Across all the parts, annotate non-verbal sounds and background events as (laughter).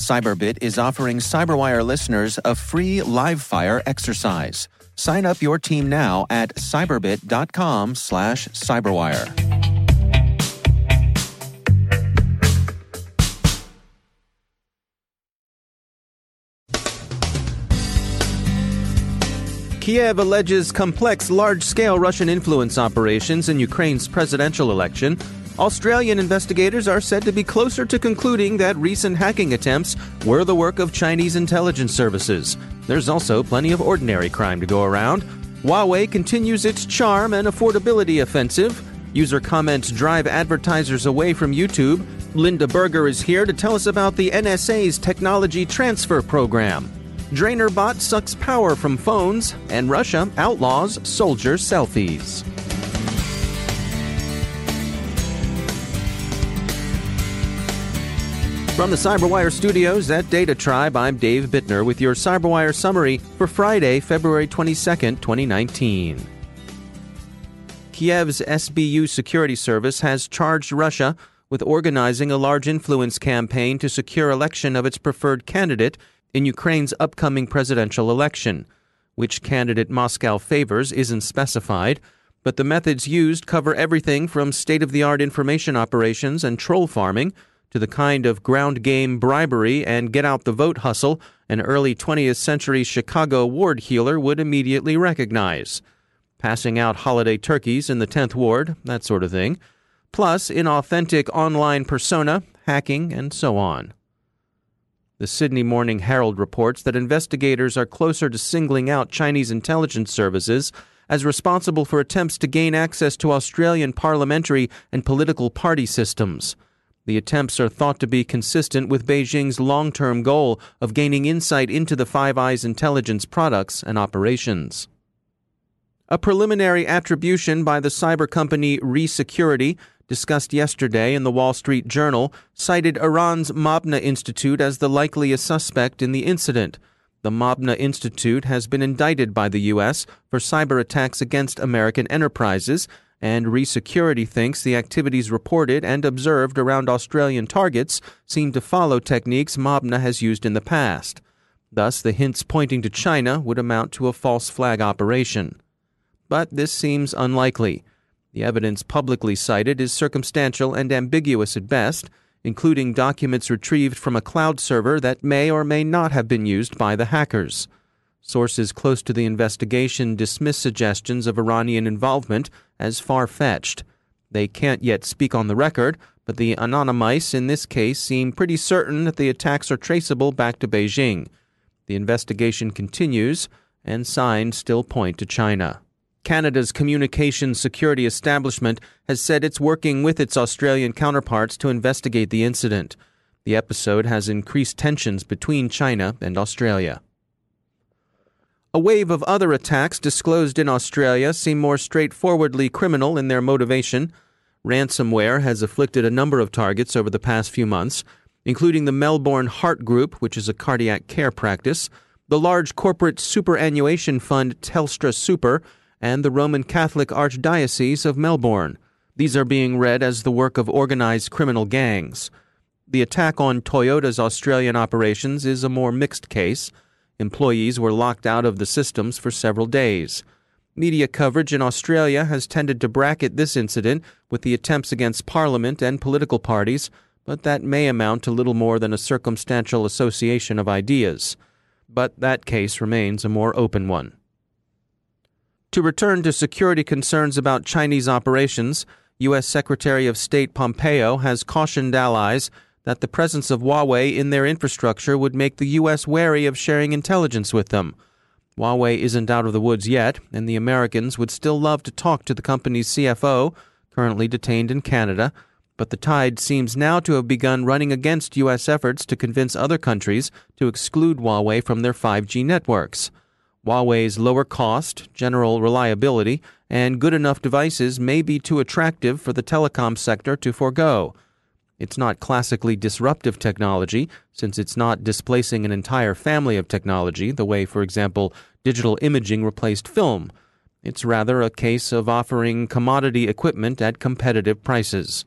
Cyberbit is offering Cyberwire listeners a free live fire exercise. Sign up your team now at cyberbit.com slash cyberwire. Kiev alleges complex, large scale Russian influence operations in Ukraine's presidential election. Australian investigators are said to be closer to concluding that recent hacking attempts were the work of Chinese intelligence services. There's also plenty of ordinary crime to go around. Huawei continues its charm and affordability offensive. User comments drive advertisers away from YouTube. Linda Burger is here to tell us about the NSA's technology transfer program. DrainerBot sucks power from phones, and Russia outlaws soldier selfies. From the Cyberwire studios at Data Tribe, I'm Dave Bittner with your Cyberwire summary for Friday, February 22nd, 2019. Kiev's SBU security service has charged Russia with organizing a large influence campaign to secure election of its preferred candidate in Ukraine's upcoming presidential election. Which candidate Moscow favors isn't specified, but the methods used cover everything from state of the art information operations and troll farming to the kind of ground game bribery and get out the vote hustle an early 20th century Chicago ward heeler would immediately recognize. Passing out holiday turkeys in the 10th ward, that sort of thing, plus inauthentic online persona, hacking, and so on. The Sydney Morning Herald reports that investigators are closer to singling out Chinese intelligence services as responsible for attempts to gain access to Australian parliamentary and political party systems. The attempts are thought to be consistent with Beijing's long term goal of gaining insight into the Five Eyes intelligence products and operations. A preliminary attribution by the cyber company ReSecurity discussed yesterday in the Wall Street Journal, cited Iran's Mabna Institute as the likeliest suspect in the incident. The Mabna Institute has been indicted by the U.S. for cyber attacks against American enterprises, and ReSecurity thinks the activities reported and observed around Australian targets seem to follow techniques Mabna has used in the past. Thus, the hints pointing to China would amount to a false flag operation. But this seems unlikely. The evidence publicly cited is circumstantial and ambiguous at best, including documents retrieved from a cloud server that may or may not have been used by the hackers. Sources close to the investigation dismiss suggestions of Iranian involvement as far fetched. They can't yet speak on the record, but the anonymice in this case seem pretty certain that the attacks are traceable back to Beijing. The investigation continues, and signs still point to China. Canada's Communications Security Establishment has said it's working with its Australian counterparts to investigate the incident. The episode has increased tensions between China and Australia. A wave of other attacks disclosed in Australia seem more straightforwardly criminal in their motivation. Ransomware has afflicted a number of targets over the past few months, including the Melbourne Heart Group, which is a cardiac care practice, the large corporate superannuation fund Telstra Super, and the Roman Catholic Archdiocese of Melbourne. These are being read as the work of organized criminal gangs. The attack on Toyota's Australian operations is a more mixed case. Employees were locked out of the systems for several days. Media coverage in Australia has tended to bracket this incident with the attempts against Parliament and political parties, but that may amount to little more than a circumstantial association of ideas. But that case remains a more open one. To return to security concerns about Chinese operations, U.S. Secretary of State Pompeo has cautioned allies that the presence of Huawei in their infrastructure would make the U.S. wary of sharing intelligence with them. Huawei isn't out of the woods yet, and the Americans would still love to talk to the company's CFO, currently detained in Canada, but the tide seems now to have begun running against U.S. efforts to convince other countries to exclude Huawei from their 5G networks. Huawei's lower cost, general reliability, and good enough devices may be too attractive for the telecom sector to forego. It's not classically disruptive technology, since it's not displacing an entire family of technology, the way, for example, digital imaging replaced film. It's rather a case of offering commodity equipment at competitive prices.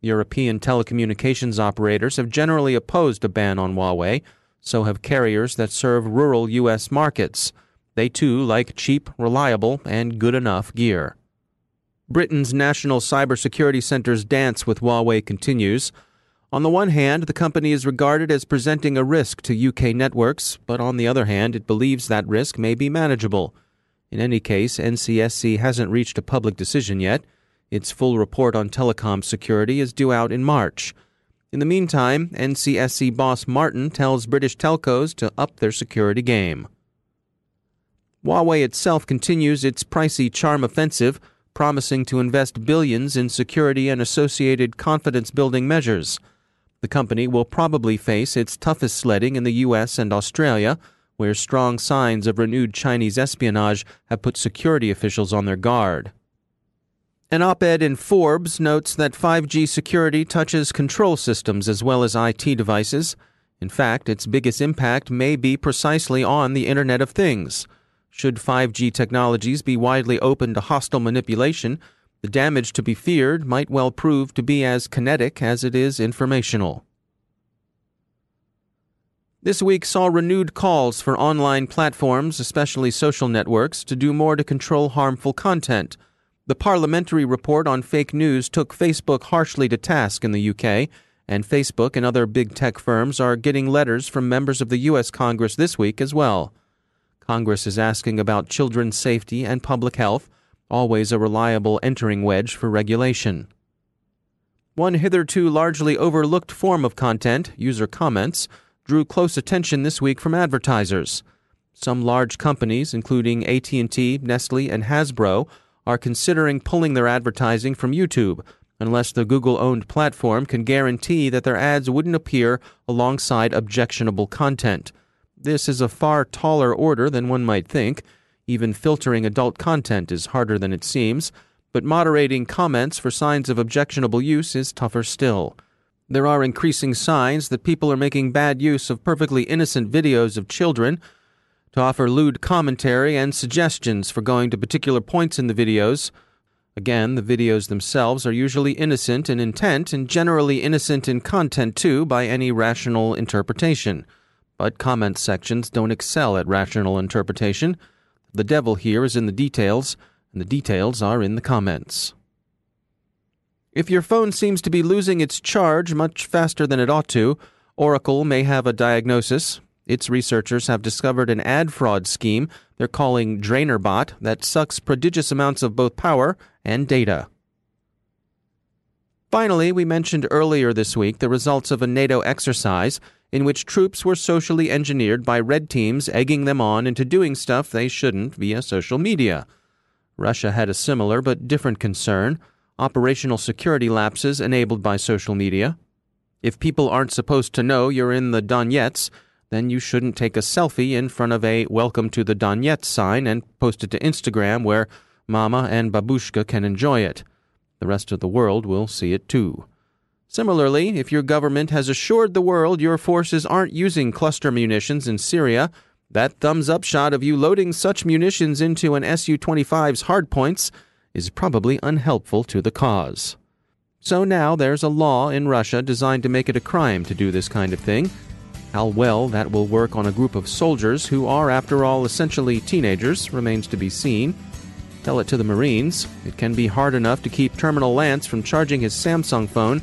European telecommunications operators have generally opposed a ban on Huawei, so have carriers that serve rural U.S. markets. They too like cheap, reliable, and good enough gear. Britain's National Cybersecurity Centre's dance with Huawei continues. On the one hand, the company is regarded as presenting a risk to UK networks, but on the other hand, it believes that risk may be manageable. In any case, NCSC hasn't reached a public decision yet. Its full report on telecom security is due out in March. In the meantime, NCSC boss Martin tells British telcos to up their security game. Huawei itself continues its pricey charm offensive, promising to invest billions in security and associated confidence building measures. The company will probably face its toughest sledding in the U.S. and Australia, where strong signs of renewed Chinese espionage have put security officials on their guard. An op ed in Forbes notes that 5G security touches control systems as well as IT devices. In fact, its biggest impact may be precisely on the Internet of Things. Should 5G technologies be widely open to hostile manipulation, the damage to be feared might well prove to be as kinetic as it is informational. This week saw renewed calls for online platforms, especially social networks, to do more to control harmful content. The parliamentary report on fake news took Facebook harshly to task in the UK, and Facebook and other big tech firms are getting letters from members of the U.S. Congress this week as well. Congress is asking about children's safety and public health, always a reliable entering wedge for regulation. One hitherto largely overlooked form of content, user comments, drew close attention this week from advertisers. Some large companies, including AT&T, Nestle, and Hasbro, are considering pulling their advertising from YouTube unless the Google-owned platform can guarantee that their ads wouldn't appear alongside objectionable content. This is a far taller order than one might think. Even filtering adult content is harder than it seems, but moderating comments for signs of objectionable use is tougher still. There are increasing signs that people are making bad use of perfectly innocent videos of children to offer lewd commentary and suggestions for going to particular points in the videos. Again, the videos themselves are usually innocent in intent and generally innocent in content too by any rational interpretation. But comment sections don't excel at rational interpretation. The devil here is in the details, and the details are in the comments. If your phone seems to be losing its charge much faster than it ought to, Oracle may have a diagnosis. Its researchers have discovered an ad fraud scheme they're calling DrainerBot that sucks prodigious amounts of both power and data. Finally, we mentioned earlier this week the results of a NATO exercise in which troops were socially engineered by red teams egging them on into doing stuff they shouldn't via social media. Russia had a similar but different concern operational security lapses enabled by social media. If people aren't supposed to know you're in the Donets, then you shouldn't take a selfie in front of a Welcome to the Donets sign and post it to Instagram where Mama and Babushka can enjoy it. The rest of the world will see it too. Similarly, if your government has assured the world your forces aren't using cluster munitions in Syria, that thumbs up shot of you loading such munitions into an Su 25's hardpoints is probably unhelpful to the cause. So now there's a law in Russia designed to make it a crime to do this kind of thing. How well that will work on a group of soldiers who are, after all, essentially teenagers remains to be seen. Tell it to the Marines. It can be hard enough to keep Terminal Lance from charging his Samsung phone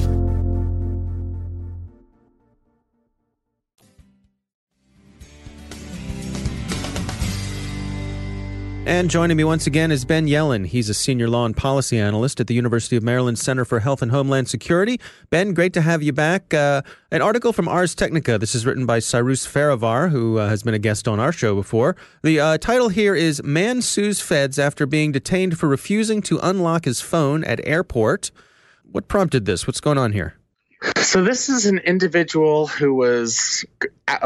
And joining me once again is Ben Yelin. He's a senior law and policy analyst at the University of Maryland Center for Health and Homeland Security. Ben, great to have you back. Uh, an article from Ars Technica. This is written by Cyrus Farivar, who uh, has been a guest on our show before. The uh, title here is Man Sues Feds After Being Detained for Refusing to Unlock His Phone at Airport. What prompted this? What's going on here? So this is an individual who was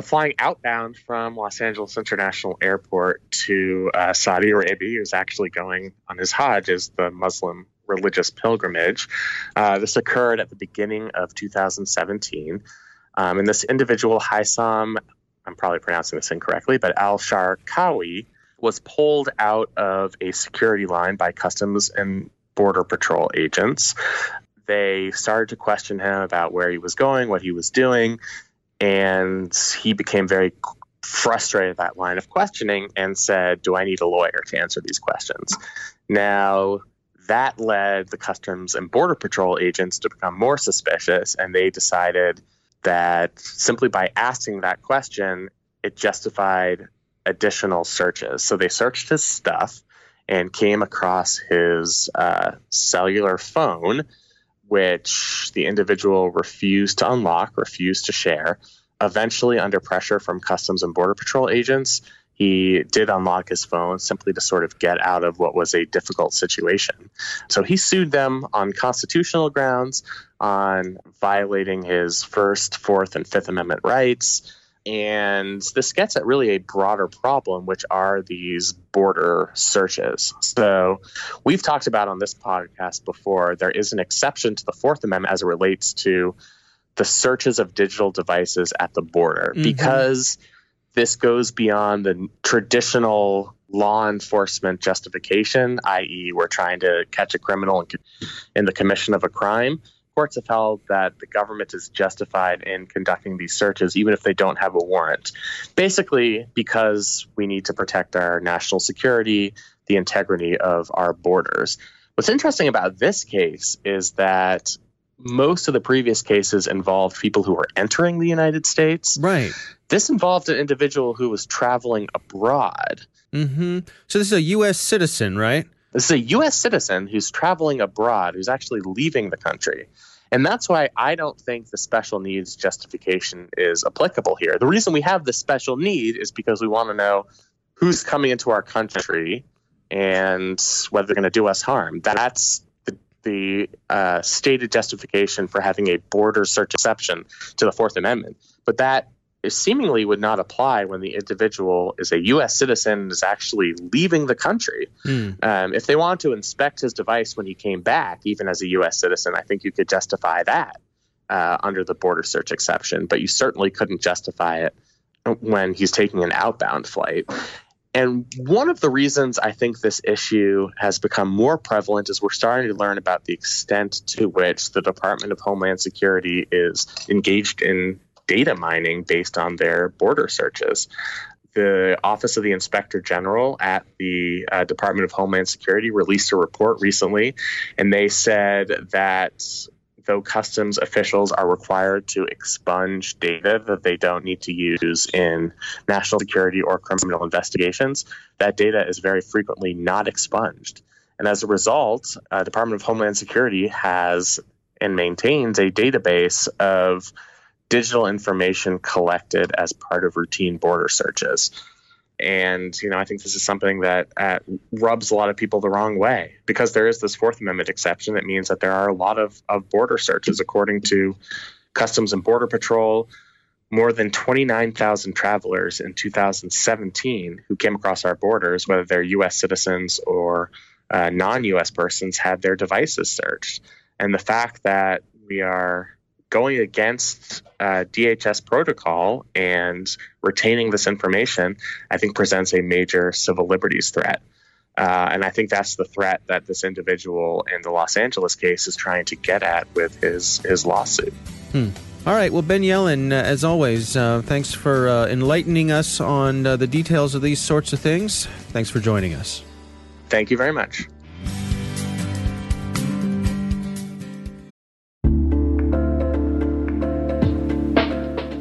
flying outbound from Los Angeles International Airport to uh, Saudi Arabia. He was actually going on his Hajj, as the Muslim religious pilgrimage. Uh, this occurred at the beginning of 2017. Um, and this individual, Haisam, I'm probably pronouncing this incorrectly, but Al Sharkawi, was pulled out of a security line by Customs and Border Patrol agents they started to question him about where he was going, what he was doing, and he became very frustrated at that line of questioning and said, Do I need a lawyer to answer these questions? Now, that led the Customs and Border Patrol agents to become more suspicious, and they decided that simply by asking that question, it justified additional searches. So they searched his stuff and came across his uh, cellular phone which the individual refused to unlock, refused to share. Eventually, under pressure from Customs and Border Patrol agents, he did unlock his phone simply to sort of get out of what was a difficult situation. So he sued them on constitutional grounds, on violating his First, Fourth, and Fifth Amendment rights, and this gets at really a broader problem, which are these border searches. So, we've talked about on this podcast before, there is an exception to the Fourth Amendment as it relates to the searches of digital devices at the border mm-hmm. because this goes beyond the traditional law enforcement justification, i.e., we're trying to catch a criminal in the commission of a crime courts have held that the government is justified in conducting these searches, even if they don't have a warrant. Basically, because we need to protect our national security, the integrity of our borders. What's interesting about this case is that most of the previous cases involved people who were entering the United States. Right. This involved an individual who was traveling abroad. Mm-hmm. So this is a U.S. citizen, right? This is a U.S. citizen who's traveling abroad, who's actually leaving the country. And that's why I don't think the special needs justification is applicable here. The reason we have the special need is because we want to know who's coming into our country and whether they're going to do us harm. That's the, the uh, stated justification for having a border search exception to the Fourth Amendment. But that seemingly would not apply when the individual is a U.S. citizen and is actually leaving the country. Mm. Um, if they want to inspect his device when he came back, even as a U.S. citizen, I think you could justify that uh, under the border search exception, but you certainly couldn't justify it when he's taking an outbound flight. And one of the reasons I think this issue has become more prevalent is we're starting to learn about the extent to which the Department of Homeland Security is engaged in data mining based on their border searches. The Office of the Inspector General at the uh, Department of Homeland Security released a report recently, and they said that though customs officials are required to expunge data that they don't need to use in national security or criminal investigations, that data is very frequently not expunged. And as a result, uh, Department of Homeland Security has and maintains a database of digital information collected as part of routine border searches. And, you know, I think this is something that uh, rubs a lot of people the wrong way because there is this Fourth Amendment exception that means that there are a lot of, of border searches, according to Customs and Border Patrol. More than 29,000 travelers in 2017 who came across our borders, whether they're U.S. citizens or uh, non US persons, had their devices searched. And the fact that we are going against uh, DHS protocol and retaining this information, I think presents a major civil liberties threat. Uh, and I think that's the threat that this individual in the Los Angeles case is trying to get at with his, his lawsuit. Hmm. All right. Well, Ben Yelin, uh, as always, uh, thanks for uh, enlightening us on uh, the details of these sorts of things. Thanks for joining us. Thank you very much.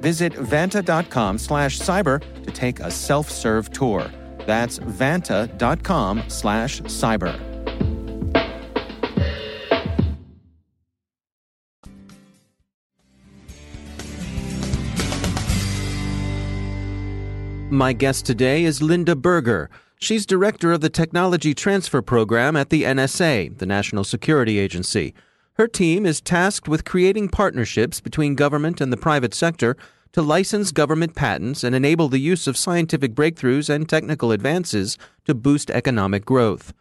Visit vanta.com slash cyber to take a self-serve tour. That's vanta.com slash cyber. My guest today is Linda Burger. She's director of the Technology Transfer Program at the NSA, the National Security Agency. Her team is tasked with creating partnerships between government and the private sector to license government patents and enable the use of scientific breakthroughs and technical advances to boost economic growth.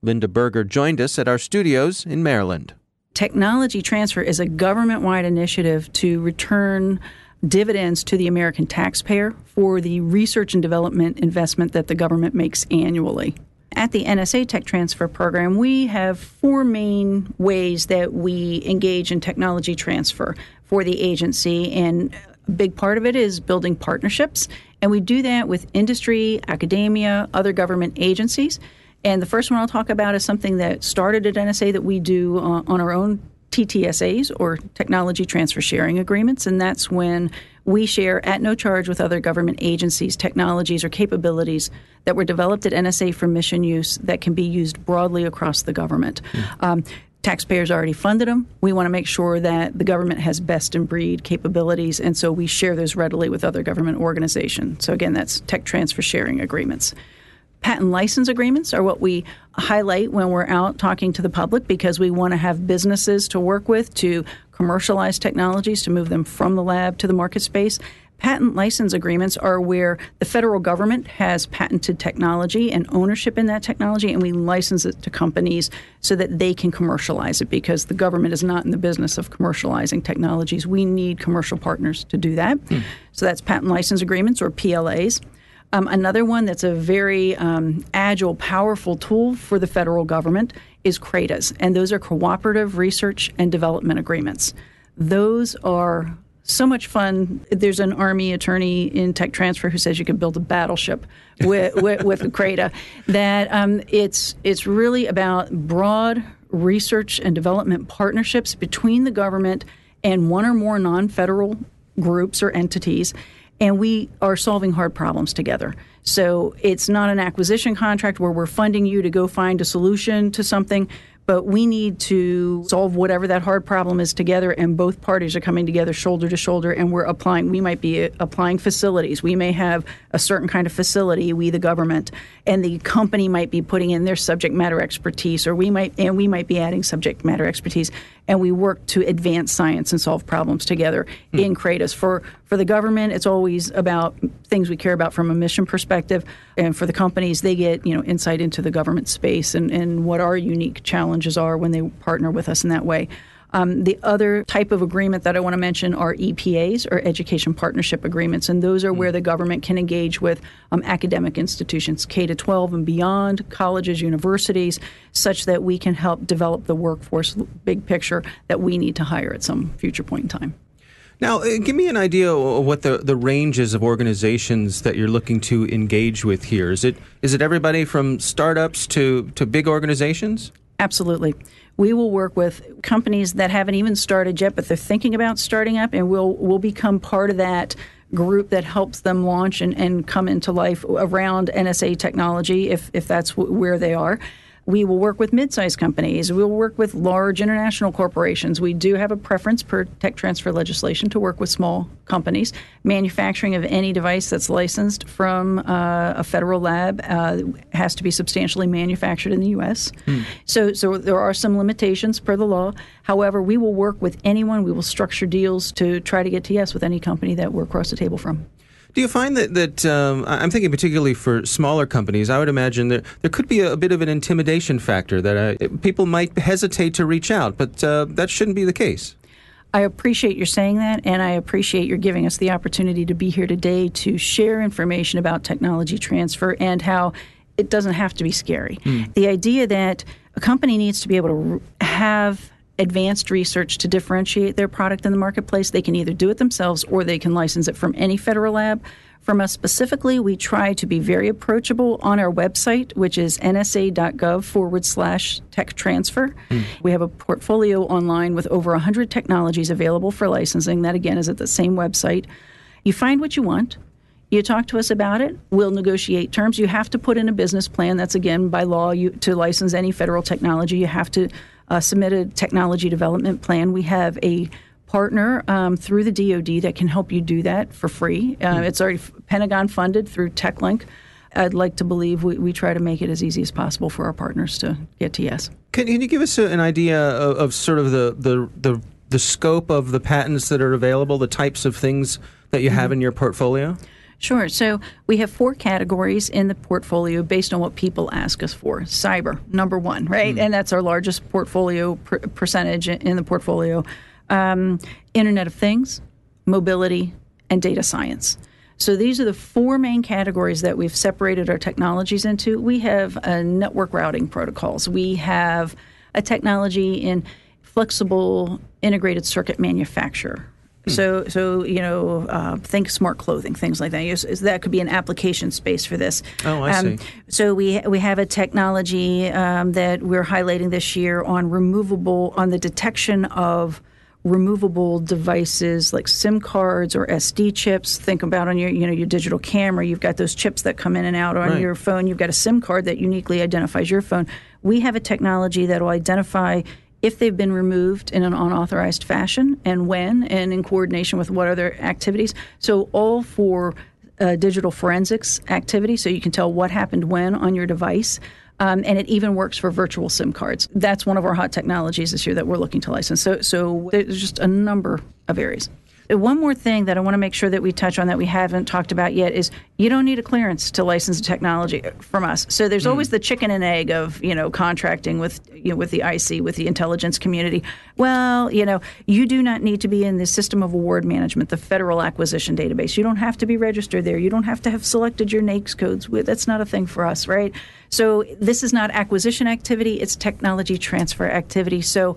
Linda Burger joined us at our studios in Maryland. Technology transfer is a government wide initiative to return dividends to the American taxpayer for the research and development investment that the government makes annually. At the NSA Tech Transfer Program, we have four main ways that we engage in technology transfer for the agency, and a big part of it is building partnerships. And we do that with industry, academia, other government agencies. And the first one I'll talk about is something that started at NSA that we do uh, on our own TTSAs or technology transfer sharing agreements, and that's when we share at no charge with other government agencies technologies or capabilities that were developed at NSA for mission use that can be used broadly across the government. Mm. Um, taxpayers already funded them. We want to make sure that the government has best in breed capabilities, and so we share those readily with other government organizations. So, again, that's tech transfer sharing agreements. Patent license agreements are what we highlight when we're out talking to the public because we want to have businesses to work with to commercialize technologies to move them from the lab to the market space. Patent license agreements are where the federal government has patented technology and ownership in that technology, and we license it to companies so that they can commercialize it because the government is not in the business of commercializing technologies. We need commercial partners to do that. Mm. So that's patent license agreements or PLAs. Um, another one that's a very um, agile, powerful tool for the federal government is CRADAs, and those are cooperative research and development agreements. Those are so much fun. There's an Army attorney in tech transfer who says you can build a battleship (laughs) with, with, with CRADA. That um, it's it's really about broad research and development partnerships between the government and one or more non-federal groups or entities and we are solving hard problems together. So it's not an acquisition contract where we're funding you to go find a solution to something but we need to solve whatever that hard problem is together and both parties are coming together shoulder to shoulder and we're applying we might be uh, applying facilities we may have a certain kind of facility we the government and the company might be putting in their subject matter expertise or we might and we might be adding subject matter expertise and we work to advance science and solve problems together mm. in CRADAs. For for the government, it's always about things we care about from a mission perspective, and for the companies, they get you know insight into the government space and, and what our unique challenges are when they partner with us in that way. Um, the other type of agreement that I want to mention are EPAs or education partnership agreements, and those are mm. where the government can engage with um, academic institutions, K to 12 and beyond, colleges, universities, such that we can help develop the workforce big picture that we need to hire at some future point in time. Now, uh, give me an idea of what the, the ranges of organizations that you're looking to engage with here. Is it is it everybody from startups to, to big organizations? Absolutely we will work with companies that haven't even started yet, but they're thinking about starting up, and we'll we'll become part of that group that helps them launch and, and come into life around NSA technology if, if that's where they are. We will work with mid-sized companies. We'll work with large international corporations. We do have a preference per tech transfer legislation to work with small companies. Manufacturing of any device that's licensed from uh, a federal lab uh, has to be substantially manufactured in the U.S. Hmm. So, so there are some limitations per the law. However, we will work with anyone. We will structure deals to try to get to yes with any company that we're across the table from. Do you find that that um, I'm thinking particularly for smaller companies? I would imagine that there could be a, a bit of an intimidation factor that uh, people might hesitate to reach out, but uh, that shouldn't be the case. I appreciate your saying that, and I appreciate your giving us the opportunity to be here today to share information about technology transfer and how it doesn't have to be scary. Mm. The idea that a company needs to be able to have advanced research to differentiate their product in the marketplace. They can either do it themselves or they can license it from any federal lab. From us specifically, we try to be very approachable on our website, which is nsa.gov forward slash tech transfer. Mm. We have a portfolio online with over 100 technologies available for licensing. That, again, is at the same website. You find what you want. You talk to us about it. We'll negotiate terms. You have to put in a business plan. That's again by law. You, to license any federal technology, you have to uh, submitted technology development plan. We have a partner um, through the DoD that can help you do that for free. Uh, mm-hmm. It's already Pentagon funded through TechLink. I'd like to believe we, we try to make it as easy as possible for our partners to get to yes. Can, can you give us a, an idea of, of, sort of the, the, the, the scope of the patents that are available, the types of things that you mm-hmm. have in your portfolio? Sure. So we have four categories in the portfolio based on what people ask us for. Cyber, number one, right? Mm. And that's our largest portfolio per- percentage in the portfolio. Um, Internet of Things, mobility, and data science. So these are the four main categories that we've separated our technologies into. We have uh, network routing protocols. We have a technology in flexible integrated circuit manufacture. So, so you know, uh, think smart clothing, things like that. that could be an application space for this. Oh, I um, see. So we we have a technology um, that we're highlighting this year on removable on the detection of removable devices like SIM cards or SD chips. Think about on your you know your digital camera, you've got those chips that come in and out on right. your phone. You've got a SIM card that uniquely identifies your phone. We have a technology that will identify if they've been removed in an unauthorized fashion and when, and in coordination with what other activities. So, all for uh, digital forensics activity, so you can tell what happened when on your device. Um, and it even works for virtual SIM cards. That's one of our hot technologies this year that we're looking to license. So, so there's just a number of areas. One more thing that I want to make sure that we touch on that we haven't talked about yet is you don't need a clearance to license the technology from us. So there's mm. always the chicken and egg of you know contracting with you know, with the IC with the intelligence community. Well, you know you do not need to be in the system of award management, the federal acquisition database. You don't have to be registered there. You don't have to have selected your NAICS codes. That's not a thing for us, right? So this is not acquisition activity; it's technology transfer activity. So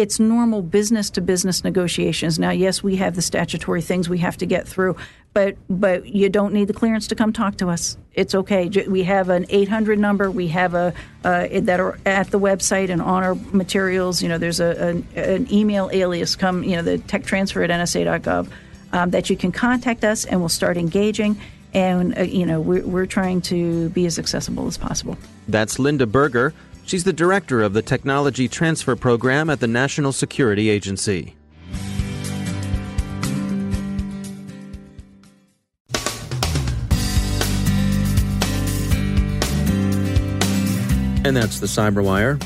it's normal business to business negotiations. Now, yes, we have the statutory things we have to get through, but but you don't need the clearance to come talk to us. It's okay. We have an 800 number. We have a uh, that are at the website and on our materials. You know, there's a, an, an email alias. Come, you know, the tech transfer at nsa.gov. um, that you can contact us and we'll start engaging. And, uh, you know, we're, we're trying to be as accessible as possible. That's Linda Burger. She's the director of the Technology Transfer Program at the National Security Agency. And that's the Cyberwire.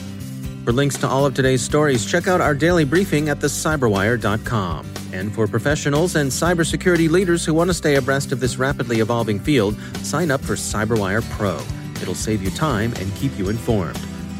For links to all of today's stories, check out our daily briefing at thecyberwire.com. And for professionals and cybersecurity leaders who want to stay abreast of this rapidly evolving field, sign up for Cyberwire Pro. It'll save you time and keep you informed.